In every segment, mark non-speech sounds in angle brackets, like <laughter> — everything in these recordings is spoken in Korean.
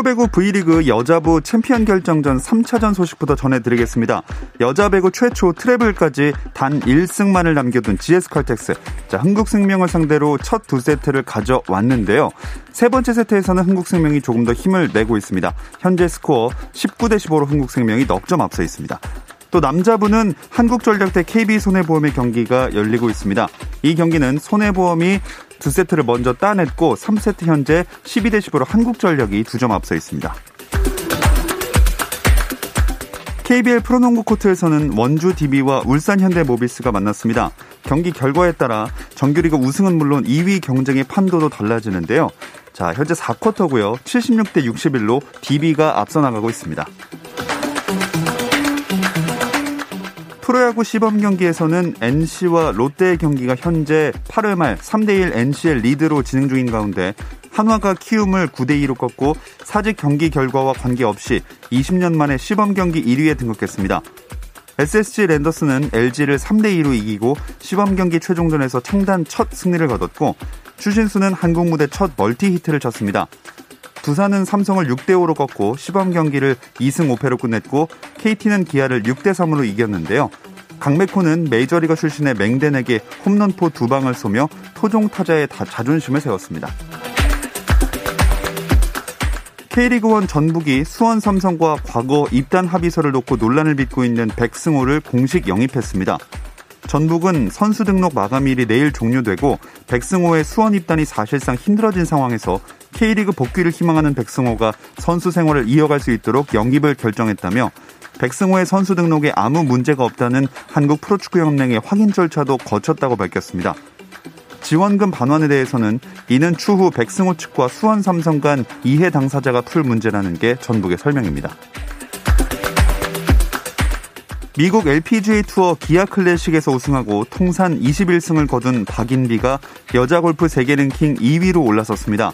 프로 배구 V리그 여자부 챔피언 결정전 3차전 소식부터 전해드리겠습니다. 여자 배구 최초 트레블까지 단 1승만을 남겨둔 GS칼텍스. 자, 흥국생명을 상대로 첫 두 세트를 가져왔는데요. 세 번째 세트에서는 흥국생명이 조금 더 힘을 내고 있습니다. 현재 스코어 19대 15로 흥국생명이 넉점 앞서 있습니다. 또 남자부는 한국전력 대 KB손해보험의 경기가 열리고 있습니다. 이 경기는 손해보험이 두 세트를 먼저 따냈고 3세트 현재 12대 10으로 한국전력이 두 점 앞서 있습니다. KBL 프로농구 코트에서는 원주 DB와 울산 현대모비스가 만났습니다. 경기 결과에 따라 정규리그 우승은 물론 2위 경쟁의 판도도 달라지는데요. 자, 현재 4쿼터고요. 76대 61로 DB가 앞서 나가고 있습니다. 프로야구 시범 경기에서는 NC와 롯데의 경기가 현재 8회 말 3대1 NC의 리드로 진행 중인 가운데 한화가 키움을 9대2로 꺾고 사직 경기 결과와 관계없이 20년 만에 시범 경기 1위에 등극했습니다. SSG 랜더스는 LG를 3대2로 이기고 시범 경기 최종전에서 창단 첫 승리를 거뒀고 추신수는 한국 무대 첫 멀티 히트를 쳤습니다. 두산은 삼성을 6대5로 꺾고 시범 경기를 2승 5패로 끝냈고 KT는 기아를 6대3으로 이겼는데요. 강백호는 메이저리거 출신의 멩덴에게 홈런포 두 방을 쏘며 토종 타자의 자존심을 세웠습니다. K리그1 전북이 수원 삼성과 과거 입단 합의서를 놓고 논란을 빚고 있는 백승호를 공식 영입했습니다. 전북은 선수 등록 마감일이 내일 종료되고 백승호의 수원 입단이 사실상 힘들어진 상황에서 K리그 복귀를 희망하는 백승호가 선수 생활을 이어갈 수 있도록 영입을 결정했다며 백승호의 선수 등록에 아무 문제가 없다는 한국 프로축구연맹의 확인 절차도 거쳤다고 밝혔습니다. 지원금 반환에 대해서는 이는 추후 백승호 측과 수원 삼성 간 이해 당사자가 풀 문제라는 게 전북의 설명입니다. 미국 LPGA 투어 기아 클래식에서 우승하고 통산 21승을 거둔 박인비가 여자 골프 세계 랭킹 2위로 올라섰습니다.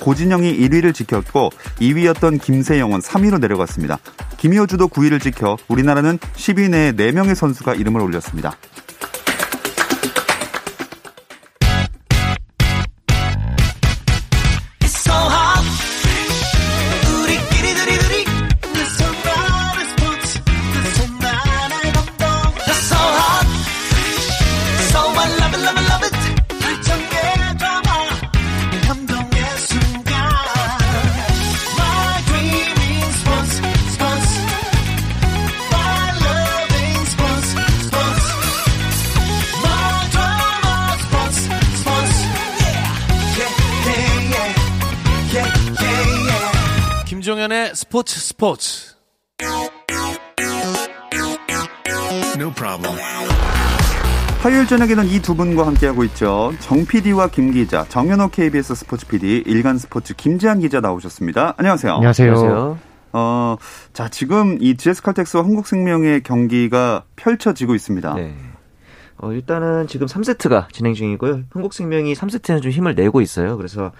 고진영이 1위를 지켰고 2위였던 김세영은 3위로 내려갔습니다. 김효주도 9위를 지켜 우리나라는 10위 내에 4명의 선수가 이름을 올렸습니다. 김종현의 스포츠 스포츠. No 화요일 저녁에는 이 두 분과 함께하고 있죠. 정 PD와 김 기자, 정현호 KBS 스포츠 PD, 일간 스포츠 김지한 기자 나오셨습니다. 안녕하세요. 안녕하세요. 안녕하세요. 어, 자, 지금 이 GS칼텍스와 한국생명의 경기가 펼쳐지고 있습니다. 네. 어, 일단은 지금 3세트가 진행 중이고요. 한국생명이 3세트는 좀 힘을 내고 있어요. 그래서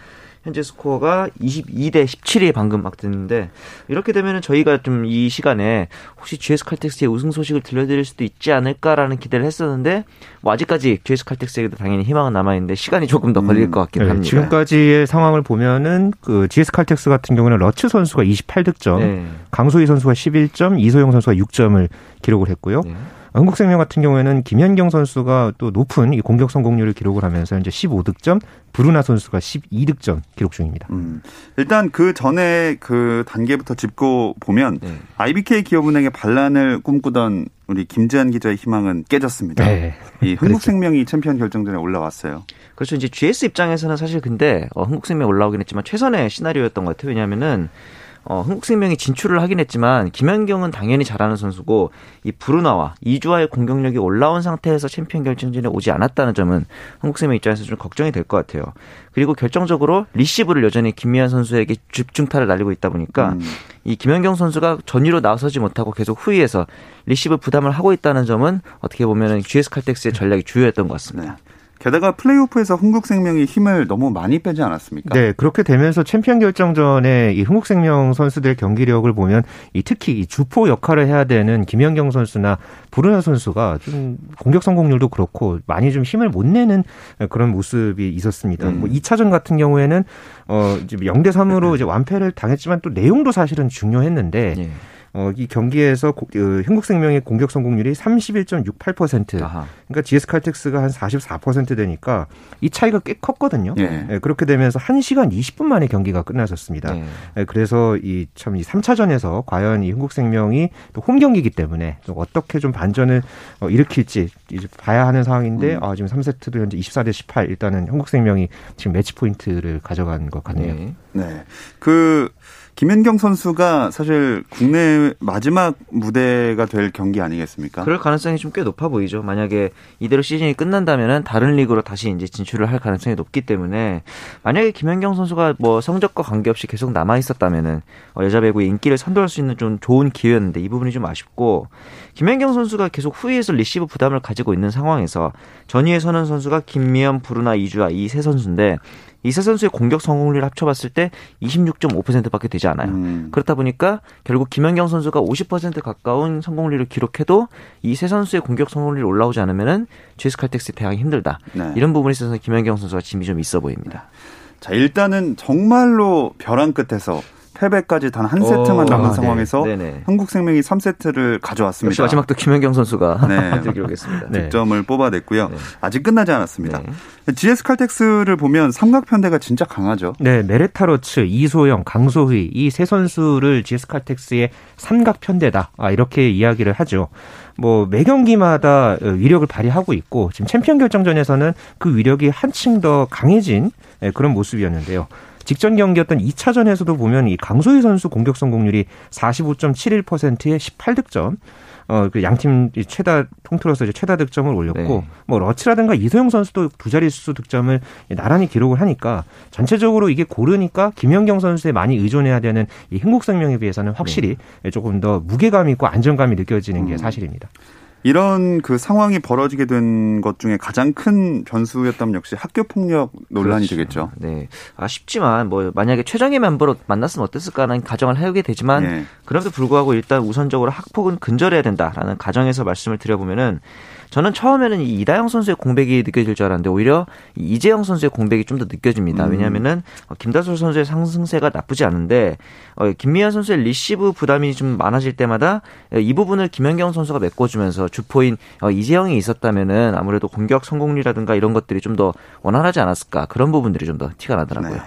현재 스코어가 22대 17이 방금 막 됐는데 이렇게 되면은 저희가 좀 이 시간에 혹시 GS 칼텍스의 우승 소식을 들려드릴 수도 있지 않을까라는 기대를 했었는데 뭐 아직까지 GS 칼텍스에게도 당연히 희망은 남아 있는데 시간이 조금 더 걸릴 음, 것 같긴 네, 합니다. 지금까지의 상황을 보면은 그 GS 칼텍스 같은 경우는 러츠 선수가 28득점, 네. 강소희 선수가 11점, 이소영 선수가 6점을 기록을 했고요. 네. 한국생명 같은 경우에는 김현경 선수가 또 높은 이 공격 성공률을 기록을 하면서 현재 15득점, 브루나 선수가 12득점 기록 중입니다. 음, 일단 그 전에 그 단계부터 짚고 보면 네. IBK 기업은행의 반란을 꿈꾸던 우리 김지한 기자의 희망은 깨졌습니다. 네. 이 흥국생명이 그렇죠. 챔피언 결정전에 올라왔어요. 그렇죠. 이제 GS 입장에서는 사실 근데 어, 흥국생명 올라오긴 했지만 최선의 시나리오였던 것 같아요. 왜냐하면은 어, 흥국생명이 진출을 하긴 했지만 김연경은 당연히 잘하는 선수고 이 브루나와 이주아의 공격력이 올라온 상태에서 챔피언 결정전에 오지 않았다는 점은 흥국생명 입장에서 좀 걱정이 될 것 같아요. 그리고 결정적으로 리시브를 여전히 김미연 선수에게 집중타를 날리고 있다 보니까 음. 이 김연경 선수가 전위로 나서지 못하고 계속 후위에서 리시브 부담을 하고 있다는 점은 어떻게 보면 GS 칼텍스의 전략이 주효했던 것 같습니다. 네. 게다가 플레이오프에서 흥국생명이 힘을 너무 많이 빼지 않았습니까? 네, 그렇게 되면서 챔피언 결정전에 이 흥국생명 선수들 경기력을 보면 이 특히 이 주포 역할을 해야 되는 김연경 선수나 부르나 선수가 좀 공격 성공률도 그렇고 많이 좀 힘을 못 내는 그런 모습이 있었습니다. 음. 뭐 2차전 같은 경우에는 어 이제 0대 3으로 이제 완패를 당했지만 또 내용도 사실은 중요했는데 네. 어, 이 경기에서 고, 그, 흥국생명의 공격 성공률이 31.68%. 아하. 그러니까 GS 칼텍스가 한 44% 되니까 이 차이가 꽤 컸거든요. 예. 예, 그렇게 되면서 1시간 20분 만에 경기가 끝났었습니다. 예. 예, 그래서 이참이 3차전에서 과연 이 흥국생명이 또 홈 경기이기 때문에 좀 어떻게 좀 반전을 어, 일으킬지 이제 봐야 하는 상황인데 음. 아, 지금 3세트도 현재 24대 18 일단은 흥국생명이 지금 매치 포인트를 가져간 것 같네요. 네. 네. 그 김연경 선수가 사실 국내 마지막 무대가 될 경기 아니겠습니까? 그럴 가능성이 좀 꽤 높아 보이죠. 만약에 이대로 시즌이 끝난다면은 다른 리그로 다시 이제 진출을 할 가능성이 높기 때문에 만약에 김연경 선수가 뭐 성적과 관계없이 계속 남아 있었다면은 어, 여자 배구의 인기를 선도할 수 있는 좀 좋은 기회였는데 이 부분이 좀 아쉽고 김연경 선수가 계속 후위에서 리시브 부담을 가지고 있는 상황에서 전위에 서는 선수가 김미연, 브루나, 이주아 이 세 선수인데 이 세 선수의 공격 성공률을 합쳐봤을 때 26.5%밖에 되지 않아요. 음. 그렇다 보니까 결국 김연경 선수가 50% 가까운 성공률을 기록해도 이 세 선수의 공격 성공률이 올라오지 않으면은 GS 칼텍스 대항이 힘들다. 네. 이런 부분에 있어서 김연경 선수가 짐이 좀 있어 보입니다. 자 일단은 정말로 벼랑 끝에서 패배까지 단 한 세트만 남은 아, 상황에서 네. 흥국생명이 3세트를 가져왔습니다. 역시 마지막 또 김연경 선수가 네. <laughs> 기록했습니다. 네. 득점을 뽑아냈고요. 네. 아직 끝나지 않았습니다. 네. GS 칼텍스를 보면 삼각편대가 진짜 강하죠. 네, 메레타 러츠, 이소영, 강소휘 이 세 선수를 GS 칼텍스의 삼각편대다 아, 이렇게 이야기를 하죠. 뭐 매 경기마다 위력을 발휘하고 있고 지금 챔피언 결정전에서는 그 위력이 한층 더 강해진 예, 그런 모습이었는데요. 직전 경기였던 2차전에서도 보면 이 강소희 선수 공격 성공률이 45.71%에 18득점. 어, 그 양팀 최다 통틀어서 이제 최다 득점을 올렸고, 네. 뭐, 러치라든가 이소영 선수도 두 자릿수 득점을 나란히 기록을 하니까 전체적으로 이게 고르니까 김연경 선수에 많이 의존해야 되는 이 흥국생명에 비해서는 확실히 네. 조금 더 무게감 있고 안정감이 느껴지는 게 음. 사실입니다. 이런 그 상황이 벌어지게 된 것 중에 가장 큰 변수였다면 역시 학교 폭력 논란이 그렇죠. 되겠죠. 네. 아쉽지만 뭐 만약에 최정예 멤버로 만났으면 어땠을까라는 가정을 해오게 되지만 네. 그럼에도 불구하고 일단 우선적으로 학폭은 근절해야 된다라는 가정에서 말씀을 드려보면은 저는 처음에는 이 이다영 선수의 공백이 느껴질 줄 알았는데 오히려 이재영 선수의 공백이 좀 더 느껴집니다. 음. 왜냐하면은 어, 김다솔 선수의 상승세가 나쁘지 않은데 어, 김미아 선수의 리시브 부담이 좀 많아질 때마다 이 부분을 김연경 선수가 메꿔주면서 주포인 어, 이재영이 있었다면은 아무래도 공격 성공률이라든가 이런 것들이 좀 더 원활하지 않았을까 그런 부분들이 좀 더 티가 나더라고요. 네.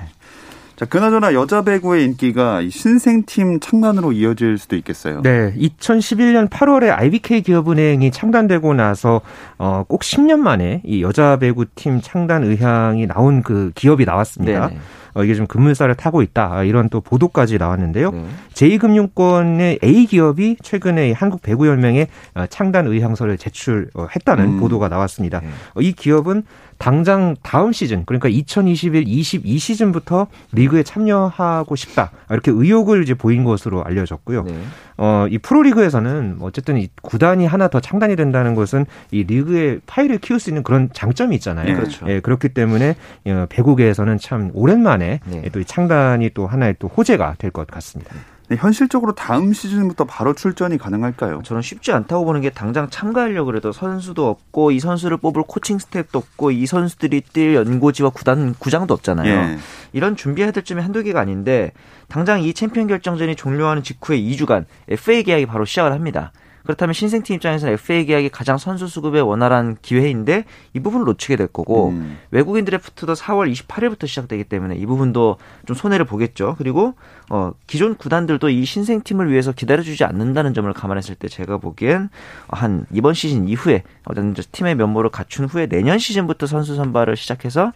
자, 그나저나 여자 배구의 인기가 신생팀 창단으로 이어질 수도 있겠어요. 네, 2011년 8월에 IBK 기업은행이 창단되고 나서 어, 꼭 10년 만에 이 여자 배구팀 창단 의향이 나온 그 기업이 나왔습니다. 네네. 어, 이게 좀 급물살을 타고 있다 아, 이런 또 보도까지 나왔는데요. 네. 제2금융권의 A 기업이 최근에 한국 배구 연맹에 어, 창단 의향서를 제출했다는 음. 보도가 나왔습니다. 네. 어, 이 기업은 당장 다음 시즌 그러니까 2021-22 시즌부터 리그에 참여하고 싶다 이렇게 의욕을 이제 보인 것으로 알려졌고요. 네. 어, 이 프로리그에서는 어쨌든 이 구단이 하나 더 창단이 된다는 것은 이 리그의 파일을 키울 수 있는 그런 장점이 있잖아요. 네. 그렇죠. 예, 그렇기 때문에 어, 배구계에서는 참 오랜만에 네. 또이 창단이 또 하나의 또 호재가 될 것 같습니다. 네, 현실적으로 다음 시즌부터 바로 출전이 가능할까요? 저는 쉽지 않다고 보는 게 당장 참가하려고 해도 선수도 없고 이 선수를 뽑을 코칭 스태프도 없고 이 선수들이 뛸 연고지와 구단 구장도 없잖아요. 예. 이런 준비해야 될 점이 한두 개가 아닌데 당장 이 챔피언 결정전이 종료하는 직후에 2주간 FA 계약이 바로 시작을 합니다. 그렇다면 신생팀 입장에서는 FA 계약이 가장 선수 수급에 원활한 기회인데 이 부분을 놓치게 될 거고 음. 외국인 드래프트도 4월 28일부터 시작되기 때문에 이 부분도 좀 손해를 보겠죠. 그리고 어 기존 구단들도 이 신생팀을 위해서 기다려주지 않는다는 점을 감안했을 때 제가 보기엔 한 이번 시즌 이후에 어떤 팀의 면모를 갖춘 후에 내년 시즌부터 선수 선발을 시작해서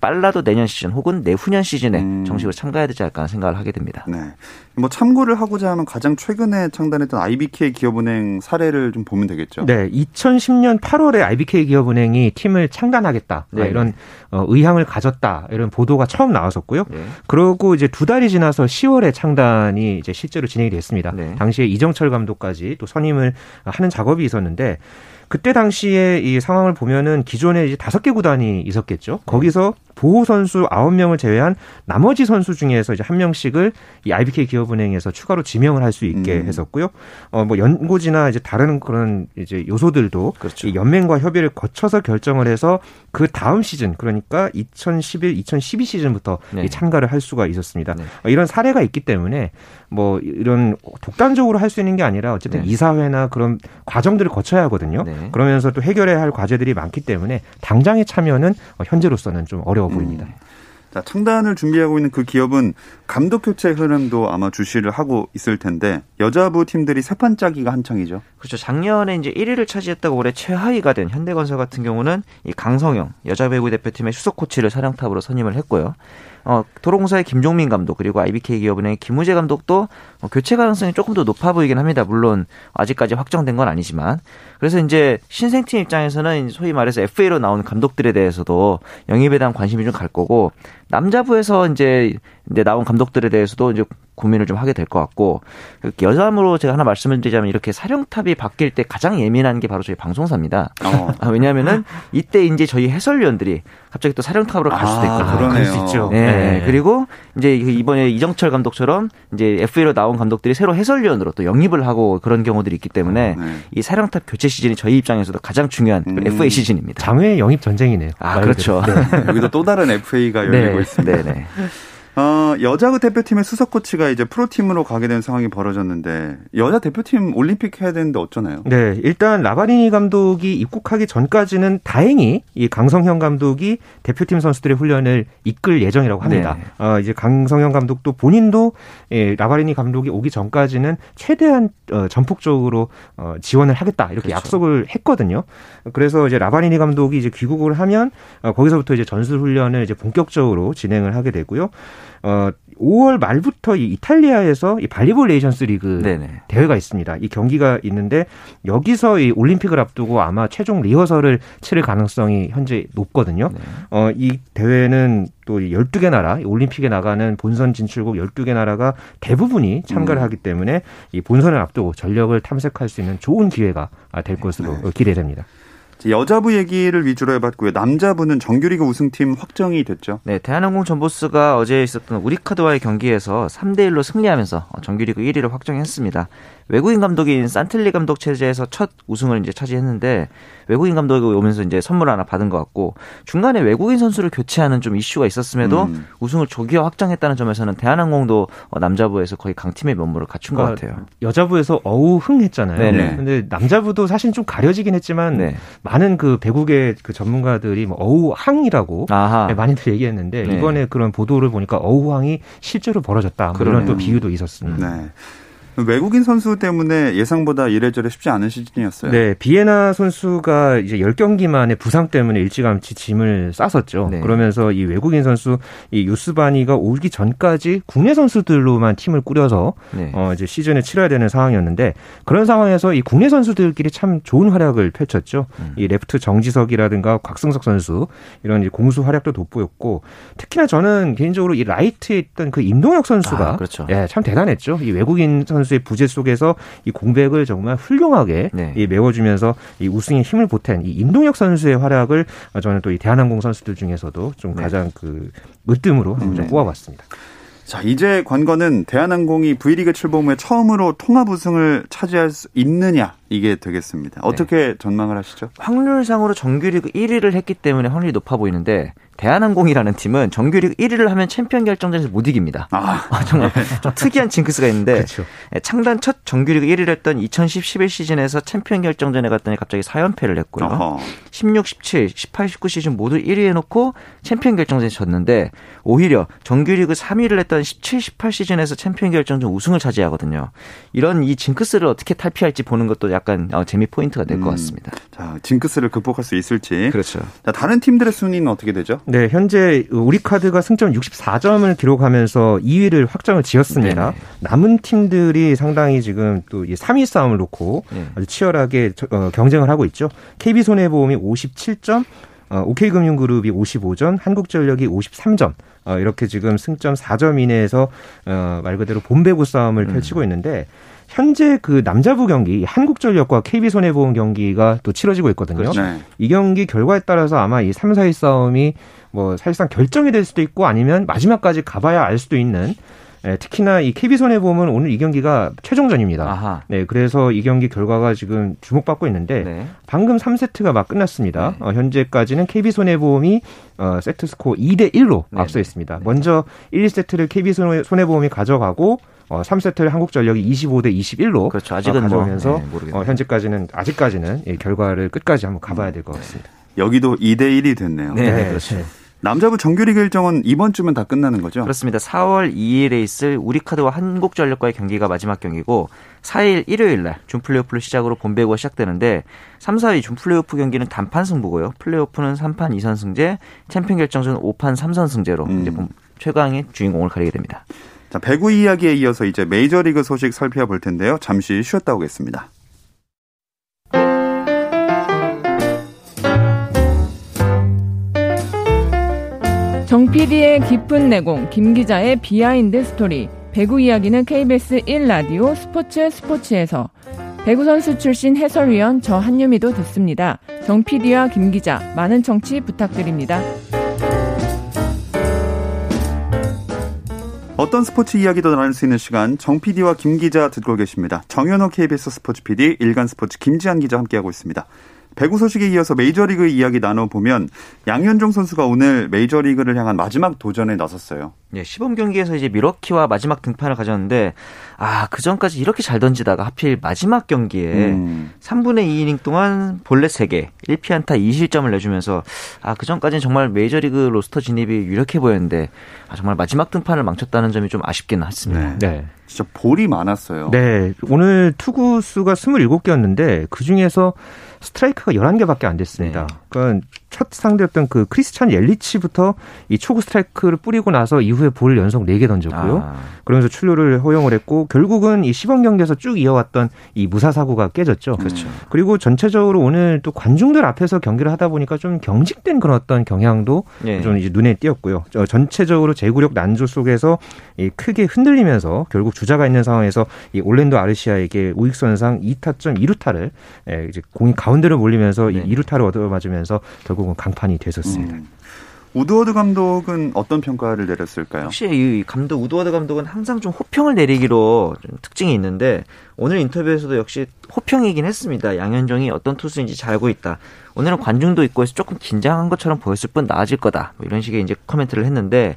빨라도 내년 시즌 혹은 내후년 시즌에 음. 정식으로 참가해야 되지 않을까 생각을 하게 됩니다. 네. 뭐 참고를 하고자 하면 가장 최근에 창단했던 IBK 기업은행 사례를 좀 보면 되겠죠. 네, 2010년 8월에 IBK 기업은행이 팀을 창단하겠다 네. 이런 어, 의향을 가졌다 이런 보도가 처음 나왔었고요. 네. 그러고 이제 두 달이 지나서 10월에 창단이 이제 실제로 진행이 됐습니다. 네. 당시에 이정철 감독까지 또 선임을 하는 작업이 있었는데 그때 당시에 이 상황을 보면은 기존에 이제 다섯 개 구단이 있었겠죠. 거기서 보호 선수 9명을 제외한 나머지 선수 중에서 이제 한 명씩을 이 IBK 기업은행에서 추가로 지명을 할 수 있게 음. 했었고요. 어 뭐 연고지나 이제 다른 그런 이제 요소들도 그렇죠. 이 연맹과 협의를 거쳐서 결정을 해서 그 다음 시즌 그러니까 2011, 2012 시즌부터 네. 참가를 할 수가 있었습니다. 네. 어, 이런 사례가 있기 때문에 뭐 이런 독단적으로 할 수 있는 게 아니라 어쨌든 네. 이사회나 그런 과정들을 거쳐야 하거든요. 네. 그러면서 또 해결해야 할 과제들이 많기 때문에 당장의 참여는 현재로서는 좀 어려워 보입니다. 음. 자, 창단을 준비하고 있는 그 기업은 감독 교체 흐름도 아마 주시를 하고 있을 텐데 여자부 팀들이 세판 짜기가 한창이죠. 그렇죠. 작년에 이제 1위를 차지했다고 올해 최하위가 된 현대건설 같은 경우는 이 강성영 여자 배구 대표팀의 수석 코치를 사령탑으로 선임을 했고요. 어, 도로공사의 김종민 감독 그리고 IBK 기업은행의 김우재 감독도 어, 교체 가능성이 조금 더 높아 보이긴 합니다. 물론 아직까지 확정된 건 아니지만 그래서 이제 신생팀 입장에서는 소위 말해서 FA로 나오는 감독들에 대해서도 영입에 대한 관심이 좀 갈 거고 남자부에서 이제 이제 나온 감독들에 대해서도 이제 고민을 좀 하게 될 것 같고 여담으로 제가 하나 말씀을 드리자면 이렇게 사령탑이 바뀔 때 가장 예민한 게 바로 저희 방송사입니다. 어. 아, 왜냐하면은 이때 이제 저희 해설위원들이 갑자기 또 사령탑으로 갈 수도 있거든요. 아, 그럴 수 있죠. 네. 네. 그리고 이제 이번에 이정철 감독처럼 이제 FA로 나온 감독들이 새로 해설위원으로 또 영입을 하고 그런 경우들이 있기 때문에 네. 이 사령탑 교체 시즌이 저희 입장에서도 가장 중요한 음. FA 시즌입니다. 장외 영입 전쟁이네요. 아 그렇죠. 네. <laughs> 여기도 또 다른 FA가 열리고 네. 있습니다. 네네. 어, 여자부 대표팀의 수석 코치가 이제 프로팀으로 가게 된 상황이 벌어졌는데 여자 대표팀 올림픽 해야 되는데 어쩌나요? 네, 일단 라바리니 감독이 입국하기 전까지는 다행히 이 강성현 감독이 대표팀 선수들의 훈련을 이끌 예정이라고 합니다. 네. 어, 이제 강성현 감독도 본인도 예, 라바리니 감독이 오기 전까지는 최대한 어, 전폭적으로 어, 지원을 하겠다 이렇게 그렇죠. 약속을 했거든요. 그래서 이제 라바리니 감독이 이제 귀국을 하면 어, 거기서부터 이제 전술 훈련을 이제 본격적으로 진행을 하게 되고요. 어 5월 말부터 이 이탈리아에서 이 발리볼 네이션스 리그 네네. 대회가 있습니다. 이 경기가 있는데 여기서 이 올림픽을 앞두고 아마 최종 리허설을 치를 가능성이 현재 높거든요. 네. 어, 이 대회는 또 12개 나라, 올림픽에 나가는 본선 진출국 12개 나라가 대부분이 참가를 음. 하기 때문에 이 본선을 앞두고 전력을 탐색할 수 있는 좋은 기회가 될 것으로 네. 기대됩니다. 여자부 얘기를 위주로 해봤고요. 남자부는 정규리그 우승팀 확정이 됐죠. 네, 대한항공 전보스가 어제 있었던 우리카드와의 경기에서 3대 1로 승리하면서 정규리그 1위를 확정했습니다. 외국인 감독인 산틀리 감독 체제에서 첫 우승을 이제 차지했는데 외국인 감독이 오면서 이제 선물 하나 받은 것 같고 중간에 외국인 선수를 교체하는 좀 이슈가 있었음에도 음. 우승을 조기화 확정했다는 점에서는 대한항공도 어, 남자부에서 거의 강팀의 면모를 갖춘 그러니까 것 같아요. 여자부에서 어우흥 했잖아요. 네네. 근데 남자부도 사실 좀 가려지긴 했지만 네. 많은 그 배국의 그 전문가들이 뭐 어우항이라고 네, 많이들 얘기했는데 네. 이번에 그런 보도를 보니까 어우항이 실제로 벌어졌다. 뭐 이런 또 비유도 있었습니다. 네. 외국인 선수 때문에 예상보다 이래저래 쉽지 않은 시즌이었어요. 네, 비에나 선수가 이제 10경기 만에 부상 때문에 일찌감치 짐을 쌌었죠. 네. 그러면서 이 외국인 선수 이 유스바니가 오기 전까지 국내 선수들로만 팀을 꾸려서 네. 어 이제 시즌을 치러야 되는 상황이었는데 그런 상황에서 이 국내 선수들끼리 참 좋은 활약을 펼쳤죠. 음. 이 레프트 정지석이라든가 곽승석 선수 이런 공수 활약도 돋보였고 특히나 저는 개인적으로 이 라이트에 있던 그 임동혁 선수가 아, 그렇죠. 예, 참 대단했죠. 이 외국인 선수 선수의 부재 속에서 이 공백을 정말 훌륭하게 네. 메워주면서 이 우승에 힘을 보탠 이 임동혁 선수의 활약을 저는 또 이 대한항공 선수들 중에서도 좀 네. 가장 그 으뜸으로 음. 좀 꼽아봤습니다. 자, 이제 관건은 대한항공이 V리그 출범 후에 처음으로 통합 우승을 차지할 수 있느냐 이게 되겠습니다. 어떻게 네. 전망을 하시죠? 확률상으로 정규리그 1위를 했기 때문에 확률이 높아 보이는데 대한항공이라는 팀은 정규리그 1위를 하면 챔피언 결정전에서 못 이깁니다. 아, 아 정말 좀 특이한 징크스가 있는데 그렇죠. 창단 첫 정규리그 1위를 했던 2010-11 시즌에서 챔피언 결정전에 갔더니 갑자기 4연패를 했고요. 어허. 16, 17, 18, 19 시즌 모두 1위 해놓고 챔피언 결정전에 졌는데 오히려 정규리그 3위를 했던 17, 18 시즌에서 챔피언 결정전 우승을 차지하거든요. 이런 이 징크스를 어떻게 탈피할지 보는 것도 약간 어, 재미 포인트가 될것 음. 같습니다. 자, 징크스를 극복할 수 있을지. 그렇죠. 자, 다른 팀들의 순위는 어떻게 되죠? 네, 현재 우리 카드가 승점 64점을 기록하면서 2위를 확정을 지었습니다. 네네. 남은 팀들이 상당히 지금 또 3위 싸움을 놓고 네. 아주 치열하게 어, 경쟁을 하고 있죠. KB손해보험이 57점, 어, OK금융그룹이 55점, 한국전력이 53점. 어, 이렇게 지금 승점 4점 이내에서 어, 말 그대로 본배구 싸움을 음. 펼치고 있는데 현재 그 남자부 경기 한국전력과 KB손해보험 경기가 또 치러지고 있거든요. 그렇죠. 네. 이 경기 결과에 따라서 아마 이 3, 4위 싸움이 뭐 사실상 결정이 될 수도 있고 아니면 마지막까지 가봐야 알 수도 있는 네, 특히나 이 KB손해보험은 오늘 이 경기가 최종전입니다. 아하. 네, 그래서 이 경기 결과가 지금 주목받고 있는데 네. 방금 3세트가 막 끝났습니다. 네. 어, 현재까지는 KB손해보험이 어, 세트 스코어 2대 1로 앞서 있습니다. 먼저 1, 2세트를 KB손해보험이 가져가고 어, 3세트를 한국전력이 25대 21로 그렇죠. 아직은 어, 가져오면서 뭐, 네, 어, 현재까지는 아직까지는 이 결과를 끝까지 한번 가봐야 될 것 같습니다. 여기도 2대 1이 됐네요. 네, 네 그렇죠. 남자부 정규리그 일정은 이번 주면 다 끝나는 거죠? 그렇습니다. 4월 2일에 있을 우리카드와 한국전력과의 경기가 마지막 경기고 4일 일요일 날 준플레이오프를 시작으로 본배구가 시작되는데 3, 4위 준플레이오프 경기는 단판 승부고요. 플레이오프는 3판 2선 승제, 챔피언 결정전 5판 3선 승제로 음. 이제 최강의 주인공을 가리게 됩니다. 자, 배구 이야기에 이어서 이제 메이저리그 소식 살펴볼 텐데요. 잠시 쉬었다 오겠습니다. PD의 깊은 내공, 김 기자의 비하인드 스토리. 배구 이야기는 KBS 1라디오 스포츠 스포츠에서 배구 선수 출신 해설위원 저 한유미도 듣습니다. 정 PD와 김 기자 많은 청취 부탁드립니다. 어떤 스포츠 이야기도 나눌 수 있는 시간 정 PD와 김 기자 듣고 계십니다. 정현호 KBS 스포츠 PD, 일간 스포츠 김지한 기자 함께하고 있습니다. 배구 소식에 이어서 메이저리그 이야기 나눠보면 양현종 선수가 오늘 메이저리그를 향한 마지막 도전에 나섰어요. 네, 시범 경기에서 이제 미러키와 마지막 등판을 가졌는데 아, 그 전까지 이렇게 잘 던지다가 하필 마지막 경기에 음. 3분의 2이닝 동안 볼넷 3개, 1피안타 2실점을 내주면서 아, 그 전까지는 정말 메이저리그 로스터 진입이 유력해 보였는데 아, 정말 마지막 등판을 망쳤다는 점이 좀 아쉽긴 했습니다. 네. 네. 진짜 볼이 많았어요. 네. 오늘 투구 수가 27개였는데 그 중에서 스트라이크가 11개밖에 안 됐습니다. 네. 그러니까 첫 상대였던 그 크리스찬 옐리치부터 이 초구 스트라이크를 뿌리고 나서 이후에 볼 연속 4개 던졌고요. 아. 그러면서 출루를 허용을 했고 결국은 이 시범 경기에서 쭉 이어왔던 이 무사 사고가 깨졌죠. 그렇죠. 그리고 전체적으로 오늘 또 관중들 앞에서 경기를 하다 보니까 좀 경직된 그런 어떤 경향도 네. 좀 이제 눈에 띄었고요. 전체적으로 제구력 난조 속에서 이 크게 흔들리면서 결국 주자가 있는 상황에서 이 올랜도 아르시아에게 우익선상 2타점 2루타를 예, 이제 공이 가운데로 몰리면서 네. 이 2루타를 얻어맞으면서 결국 결국은 강판이 됐었습니다. 음. 우드워드 감독은 어떤 평가를 내렸을까요? 혹시 이 감독 우드워드 감독은 항상 좀 호평을 내리기로 좀 특징이 있는데 오늘 인터뷰에서도 역시 호평이긴 했습니다. 양현종이 어떤 투수인지 잘 알고 있다. 오늘은 관중도 있고 해서 조금 긴장한 것처럼 보였을 뿐 나아질 거다. 뭐 이런 식의 이제 코멘트를 했는데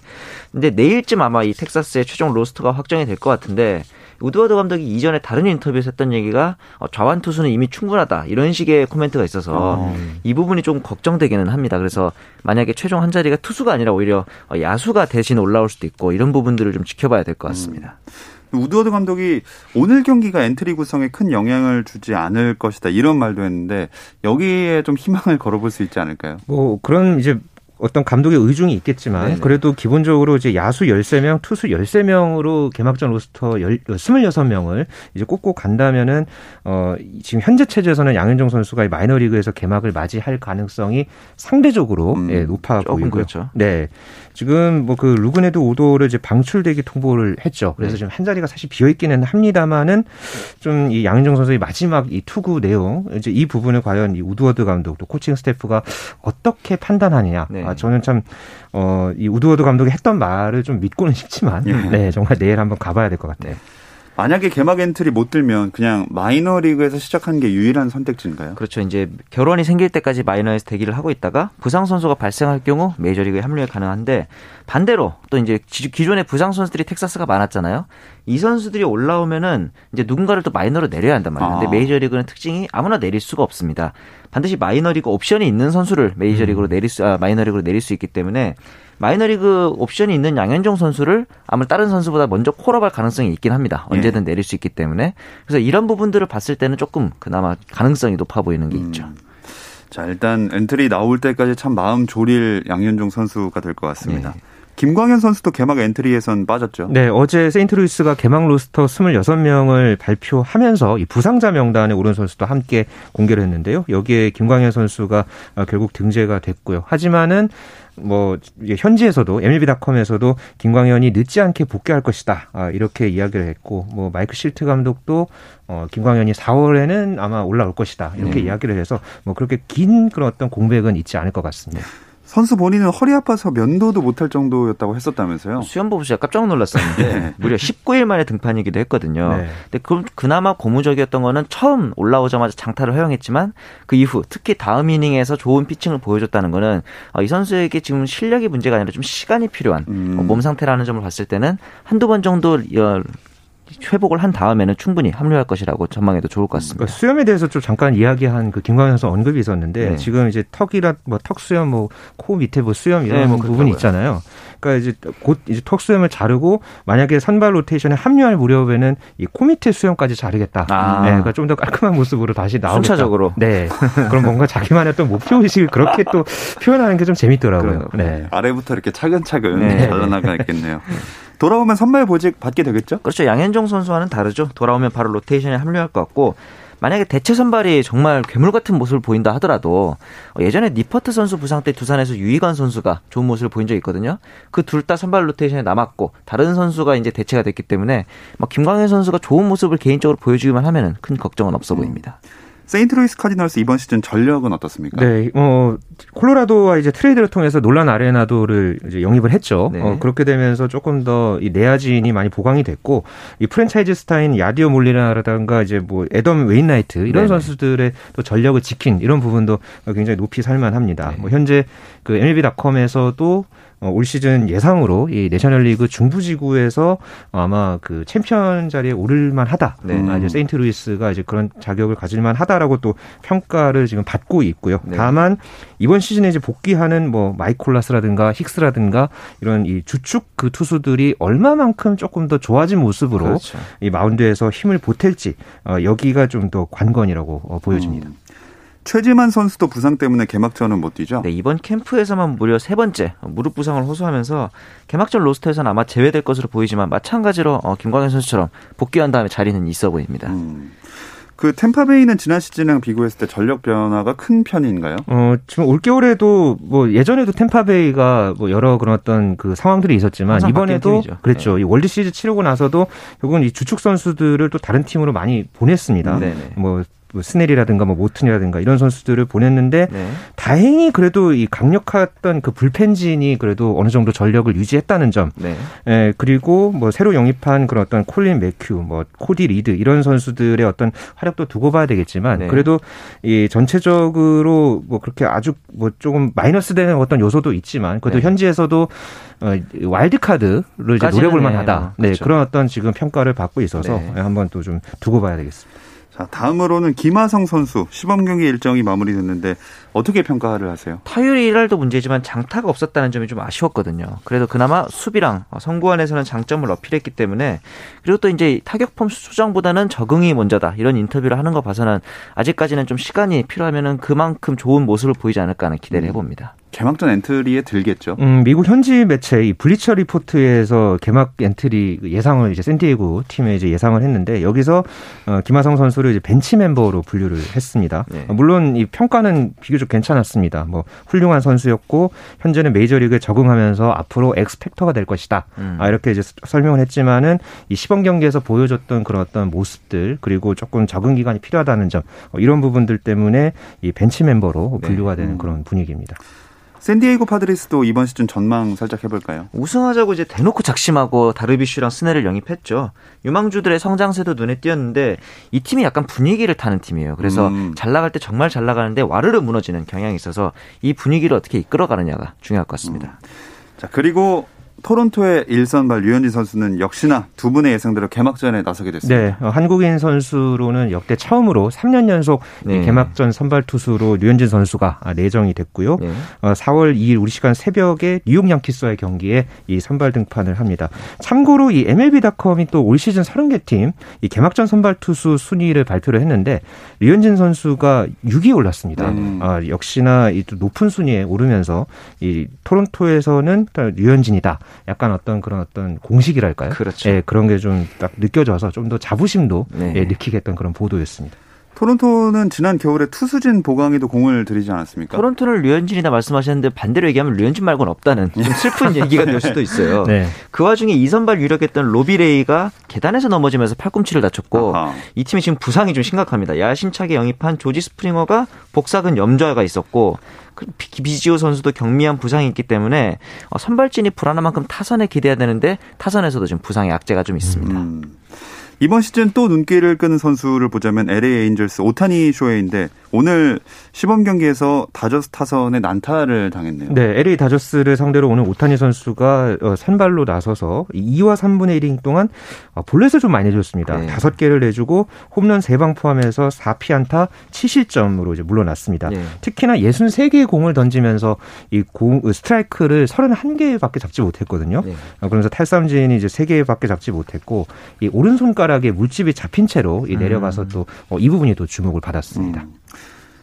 근데 내일쯤 아마 이 텍사스의 최종 로스터가 확정이 될 것 같은데 우드워드 감독이 이전에 다른 인터뷰에서 했던 얘기가 어, 좌완 투수는 이미 충분하다 이런 식의 코멘트가 있어서 어. 이 부분이 좀 걱정되기는 합니다. 그래서 만약에 최종 한 자리가 투수가 아니라 오히려 어, 야수가 대신 올라올 수도 있고 이런 부분들을 좀 지켜봐야 될 것 같습니다. 음. 우드워드 감독이 오늘 경기가 엔트리 구성에 큰 영향을 주지 않을 것이다 이런 말도 했는데 여기에 좀 희망을 걸어볼 수 있지 않을까요? 뭐 그런 이제 어떤 감독의 의중이 있겠지만 네네. 그래도 기본적으로 이제 야수 13명, 투수 13명으로 개막전 로스터 26명을 이제 꼽고 간다면은 어 지금 현재 체제에서는 양현종 선수가 마이너리그에서 개막을 맞이할 가능성이 상대적으로 음, 예, 높아 보이고요. 그렇죠. 네. 지금 뭐 그 루그네드 오도어를 이제 방출대기 통보를 했죠. 그래서 네. 지금 한 자리가 사실 비어 있기는 합니다만은 좀 이 양현종 선수의 마지막 이 투구 내용 이제 이 부분을 과연 이 우드워드 감독 또 코칭 스태프가 어떻게 판단하느냐. 네. 아, 저는 참, 어, 이 우드워드 감독이 했던 말을 좀 믿고는 <laughs> 싶지만, 예. 네, 정말 내일 한번 가봐야 될 것 같아요. 네. 만약에 개막 엔트리 못 들면 그냥 마이너 리그에서 시작하는 게 유일한 선택지인가요? 그렇죠. 이제 결원이 생길 때까지 마이너에서 대기를 하고 있다가 부상 선수가 발생할 경우 메이저 리그에 합류가 가능한데 반대로 또 이제 기존의 부상 선수들이 텍사스가 많았잖아요. 이 선수들이 올라오면은 이제 누군가를 또 마이너로 내려야 한단 말이에요. 근데 아. 메이저 리그는 특징이 아무나 내릴 수가 없습니다. 반드시 마이너리그 옵션이 있는 선수를 메이저리그로 음. 내릴 수 아, 마이너리그로 내릴 수 있기 때문에 마이너리그 옵션이 있는 양현종 선수를 아마 다른 선수보다 먼저 콜업할 가능성이 있긴 합니다. 언제든 네. 내릴 수 있기 때문에 그래서 이런 부분들을 봤을 때는 조금 그나마 가능성이 높아 보이는 게 음. 있죠. 자 일단 엔트리 나올 때까지 참 마음 졸일 양현종 선수가 될 것 같습니다. 네. 김광현 선수도 개막 엔트리에선 빠졌죠. 네, 어제 세인트루이스가 개막 로스터 26명을 발표하면서 이 부상자 명단에 오른 선수도 함께 공개를 했는데요. 여기에 김광현 선수가 어, 결국 등재가 됐고요. 하지만은 뭐 현지에서도 MLB.com에서도 김광현이 늦지 않게 복귀할 것이다 아, 이렇게 이야기를 했고 뭐 마이크 실트 감독도 어, 김광현이 4월에는 아마 올라올 것이다 이렇게 음. 이야기를 해서 뭐 그렇게 긴 그런 어떤 공백은 있지 않을 것 같습니다. 선수 본인은 허리 아파서 면도도 못할 정도였다고 했었다면서요? 수현 보고 제가 깜짝 놀랐었는데 <laughs> 네. 무려 19일 만에 등판이기도 했거든요. 네. 근데 그, 그나마 고무적이었던 거는 처음 올라오자마자 장타를 허용했지만 그 이후 특히 다음 이닝에서 좋은 피칭을 보여줬다는 거는 어, 이 선수에게 지금 실력이 문제가 아니라 좀 시간이 필요한 음. 어, 몸 상태라는 점을 봤을 때는 한두 번 정도 회복을 한 다음에는 충분히 합류할 것이라고 전망해도 좋을 것 같습니다. 그러니까 수염에 대해서 좀 잠깐 이야기한 그 김광현 선수 언급이 있었는데 네. 지금 이제 턱이라 뭐 턱 수염, 뭐 코 밑에 뭐 수염 이런 네, 뭐 부분이 있잖아요. 그러니까 이제 곧 이제 턱 수염을 자르고 만약에 선발 로테이션에 합류할 무렵에는 이 코 밑에 수염까지 자르겠다. 아. 네, 그러니까 좀 더 깔끔한 모습으로 다시 나오겠다. 순차적으로. 네. <laughs> 그럼 뭔가 자기만의 또 목표 의식을 그렇게 또 표현하는 게 좀 재밌더라고요. 네. 아래부터 이렇게 차근차근 네. 밟아나가겠네요. 돌아오면 선발 보직 받게 되겠죠? 그렇죠. 양현종 선수와는 다르죠. 돌아오면 바로 로테이션에 합류할 것 같고 만약에 대체 선발이 정말 괴물 같은 모습을 보인다 하더라도 예전에 니퍼트 선수 부상 때 두산에서 유희관 선수가 좋은 모습을 보인 적이 있거든요. 그 둘 다 선발 로테이션에 남았고 다른 선수가 이제 대체가 됐기 때문에 막 김광현 선수가 좋은 모습을 개인적으로 보여주기만 하면은 큰 걱정은 없어 음. 보입니다. 세인트루이스 카디널스 이번 시즌 전력은 어떻습니까? 네, 어 콜로라도와 이제 트레이드를 통해서 놀란 아레나도를 이제 영입을 했죠. 네. 어, 그렇게 되면서 조금 더 이 내야진이 많이 보강이 됐고 이 프랜차이즈 스타인 야디어 몰리나라든가 이제 뭐 애덤 웨인라이트 이런 네 선수들의 또 전력을 지킨 이런 부분도 굉장히 높이 살만합니다. 네. 뭐 현재 그 MLB.com에서도 어, 올 시즌 예상으로 이 내셔널리그 중부지구에서 아마 그 챔피언 자리에 오를만 하다. 네. 아, 이제 세인트루이스가 이제 그런 자격을 가질만 하다라고 또 평가를 지금 받고 있고요. 네. 다만 이번 시즌에 이제 복귀하는 뭐 마이콜라스라든가 힉스라든가 이런 이 주축 그 투수들이 얼마만큼 조금 더 좋아진 모습으로 그렇죠. 이 마운드에서 힘을 보탤지 어, 여기가 좀 더 관건이라고 어, 보여집니다. 음. 최지만 선수도 부상 때문에 개막전은 못 뛰죠. 네, 이번 캠프에서만 무려 세 번째 무릎 부상을 호소하면서 개막전 로스터에서는 아마 제외될 것으로 보이지만 마찬가지로 어, 김광현 선수처럼 복귀한 다음에 자리는 있어 보입니다. 음. 그 템파베이는 지난 시즌이랑 비교했을 때 전력 변화가 큰 편인가요? 어, 지금 올겨울에도 뭐 예전에도 템파베이가 뭐 여러 그런 어떤 그 상황들이 있었지만 이번에도 그랬죠. 네. 이 월드 시리즈 치르고 나서도 결국은 이 주축 선수들을 또 다른 팀으로 많이 보냈습니다. 네네. 뭐 뭐 스넬이라든가 뭐 모튼이라든가 이런 선수들을 보냈는데 네. 다행히 그래도 이 강력했던 그 불펜진이 그래도 어느 정도 전력을 유지했다는 점. 네. 예, 그리고 뭐 새로 영입한 그런 어떤 콜린 맥휴, 뭐 코디 리드 이런 선수들의 어떤 활약도 두고 봐야 되겠지만 네. 그래도 이 전체적으로 뭐 그렇게 아주 뭐 조금 마이너스 되는 어떤 요소도 있지만 그래도 네. 현지에서도 어, 와일드카드를 이제 노려볼 만하다. 네, 그렇죠. 그런 어떤 지금 평가를 받고 있어서 네. 한번 또 좀 두고 봐야 되겠습니다. 자, 다음으로는 김하성 선수 시범 경기 일정이 마무리됐는데 어떻게 평가를 하세요? 타율이 1할도 문제지만 장타가 없었다는 점이 좀 아쉬웠거든요. 그래도 그나마 수비랑 선구안에서는 장점을 어필했기 때문에 그리고 또 이제 타격폼 수정보다는 적응이 먼저다 이런 인터뷰를 하는 거 봐서는 아직까지는 좀 시간이 필요하면은 그만큼 좋은 모습을 보이지 않을까 하는 기대를 음. 해봅니다. 개막전 엔트리에 들겠죠. 음, 미국 현지 매체 이 블리처 리포트에서 개막 엔트리 예상을 이제 샌디에고 팀에 이제 예상을 했는데 여기서 어, 김하성 선수를 이제 벤치 멤버로 분류를 했습니다. 네. 어, 물론 이 평가는 비교적 괜찮았습니다. 뭐 훌륭한 선수였고 현재는 메이저리그에 적응하면서 앞으로 X-factor가 될 것이다. 음. 아, 이렇게 이제 설명을 했지만은 이 시범 경기에서 보여줬던 그런 어떤 모습들 그리고 조금 적응 기간이 필요하다는 점 어, 이런 부분들 때문에 이 벤치 멤버로 분류가 되는 네. 그런 분위기입니다. 샌디에이고 파드레스도 이번 시즌 전망 살짝 해볼까요? 우승하자고 이제 대놓고 작심하고 다르비슈랑 스네를 영입했죠. 유망주들의 성장세도 눈에 띄었는데 이 팀이 약간 분위기를 타는 팀이에요. 그래서 음. 잘 나갈 때 정말 잘 나가는데 와르르 무너지는 경향이 있어서 이 분위기를 어떻게 이끌어가느냐가 중요할 것 같습니다. 음. 자 그리고 토론토의 일선발 류현진 선수는 역시나 두 분의 예상대로 개막전에 나서게 됐습니다. 네, 어, 한국인 선수로는 역대 처음으로 3년 연속 네. 개막전 선발 투수로 류현진 선수가 내정이 됐고요. 네. 4월 어, 2일 우리 시간 새벽에 뉴욕 양키스와의 경기에 이 선발 등판을 합니다. 참고로 이 MLB.com이 또 올 시즌 30개 팀 이 개막전 선발 투수 순위를 발표를 했는데 류현진 선수가 6위에 올랐습니다. 음. 아, 역시나 이 높은 순위에 오르면서 이 토론토에서는 류현진이다. 약간 어떤 그런 어떤 공식이랄까요? 그렇죠. 예, 그런 게 좀 딱 느껴져서 좀 더 자부심도 네. 예, 느끼게 했던 그런 보도였습니다. 토론토는 지난 겨울에 투수진 보강에도 공을 들이지 않았습니까? 토론토는 류현진이다 말씀하셨는데 반대로 얘기하면 류현진 말고는 없다는 좀 슬픈 얘기가 될 수도 있어요. 네. 그 와중에 이선발 유력했던 로비레이가 계단에서 넘어지면서 팔꿈치를 다쳤고 아하. 이 팀이 지금 부상이 좀 심각합니다. 야심차게 영입한 조지 스프링어가 복사근 염좌가 있었고 그 비지오 선수도 경미한 부상이 있기 때문에 어, 선발진이 불안한 만큼 타선에 기대해야 되는데 타선에서도 지금 부상의 악재가 좀 있습니다. 음. 이번 시즌 또 눈길을 끄는 선수를 보자면 LA 에인절스 오타니 쇼헤이인데 오늘 시범 경기에서 다저스 타선에 난타를 당했네요. 네, LA 다저스를 상대로 오늘 오타니 선수가 어, 선발로 나서서 2와 3분의 1이닝 동안 어, 볼넷을 좀 많이 줬습니다. 네. 5개를 내주고 홈런 3방 포함해서 4피안타 7실점으로 이제 물러났습니다. 네. 특히나 63개의 공을 던지면서 이 공, 스트라이크를 31개밖에 잡지 못했거든요. 네. 어, 그러면서 탈삼진이 이제 3개밖에 잡지 못했고 이 오른손가락 에 물집이 잡힌 채로 이 내려가서 음. 또이 부분이 또 주목을 받았습니다. 음.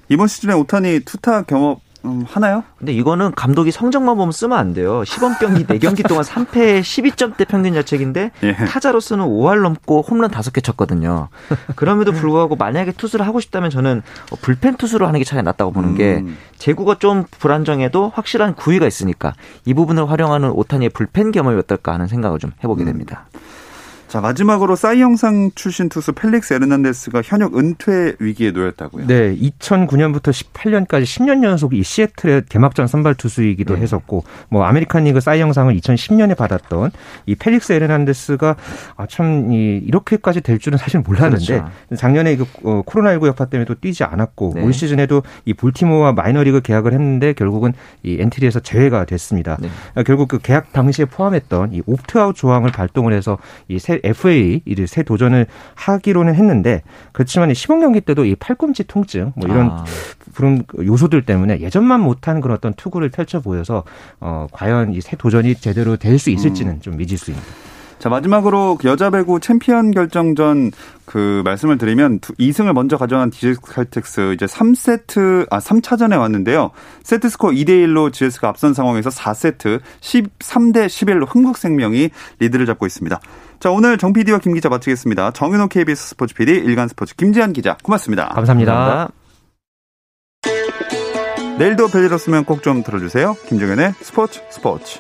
이번 시즌에 오타니 투타 경험 음, 하나요? 근데 이거는 감독이 성적만 보면 쓰면 안 돼요. 시범 경기 4경기 동안 3패 12점대 평균 자책인데 예. 타자로서는 5할 넘고 홈런 5개 쳤거든요. 그럼에도 불구하고 만약에 투수를 하고 싶다면 저는 불펜 투수로 하는 게 차라리 낫다고 보는 게 음. 제구가 좀 불안정해도 확실한 구위가 있으니까 이 부분을 활용하는 오타니의 불펜 겸업이 어떨까 하는 생각을 좀 해보게 음. 됩니다. 음. 자, 마지막으로 사이 영 상 출신 투수 펠릭스 에르난데스가 현역 은퇴 위기에 놓였다고요. 네, 2009년부터 18년까지 10년 연속 이 시애틀의 개막전 선발 투수이기도 네. 했었고 뭐 아메리칸 리그 사이 영 상을 2010년에 받았던 이 펠릭스 에르난데스가 아, 참 이, 이렇게까지 될 줄은 사실 몰랐는데 그렇죠. 작년에 그 어, 코로나19 여파 때문에 또 뛰지 않았고 네. 올 시즌에도 이 볼티모어와 마이너리그 계약을 했는데 결국은 이 엔트리에서 제외가 됐습니다. 네. 아, 결국 그 계약 당시에 포함했던 이 opt-out 조항을 발동을 해서 이 새 FA 이제 새 도전을 하기로는 했는데 그렇지만 시범 경기 때도 이 팔꿈치 통증 뭐 이런 아. 그런 요소들 때문에 예전만 못한 그런 어떤 투구를 펼쳐 보여서 어 과연 이 새 도전이 제대로 될 수 있을지는 음. 좀 미지수입니다. 자, 마지막으로 여자 배구 챔피언 결정전 그 말씀을 드리면 2승을 먼저 가져간 GS칼텍스 이제 3세트 아 3차전에 왔는데요. 세트 스코어 2대 1로 GS가 앞선 상황에서 4세트 13대 11로 흥국생명이 리드를 잡고 있습니다. 자, 오늘 정 PD와 김 기자 마치겠습니다. 정윤호 KBS 스포츠 PD, 일간 스포츠 김지한 기자. 고맙습니다. 감사합니다. 감사합니다. 내일도 별일 없으면 꼭 좀 들어주세요. 김종현의 스포츠 스포츠.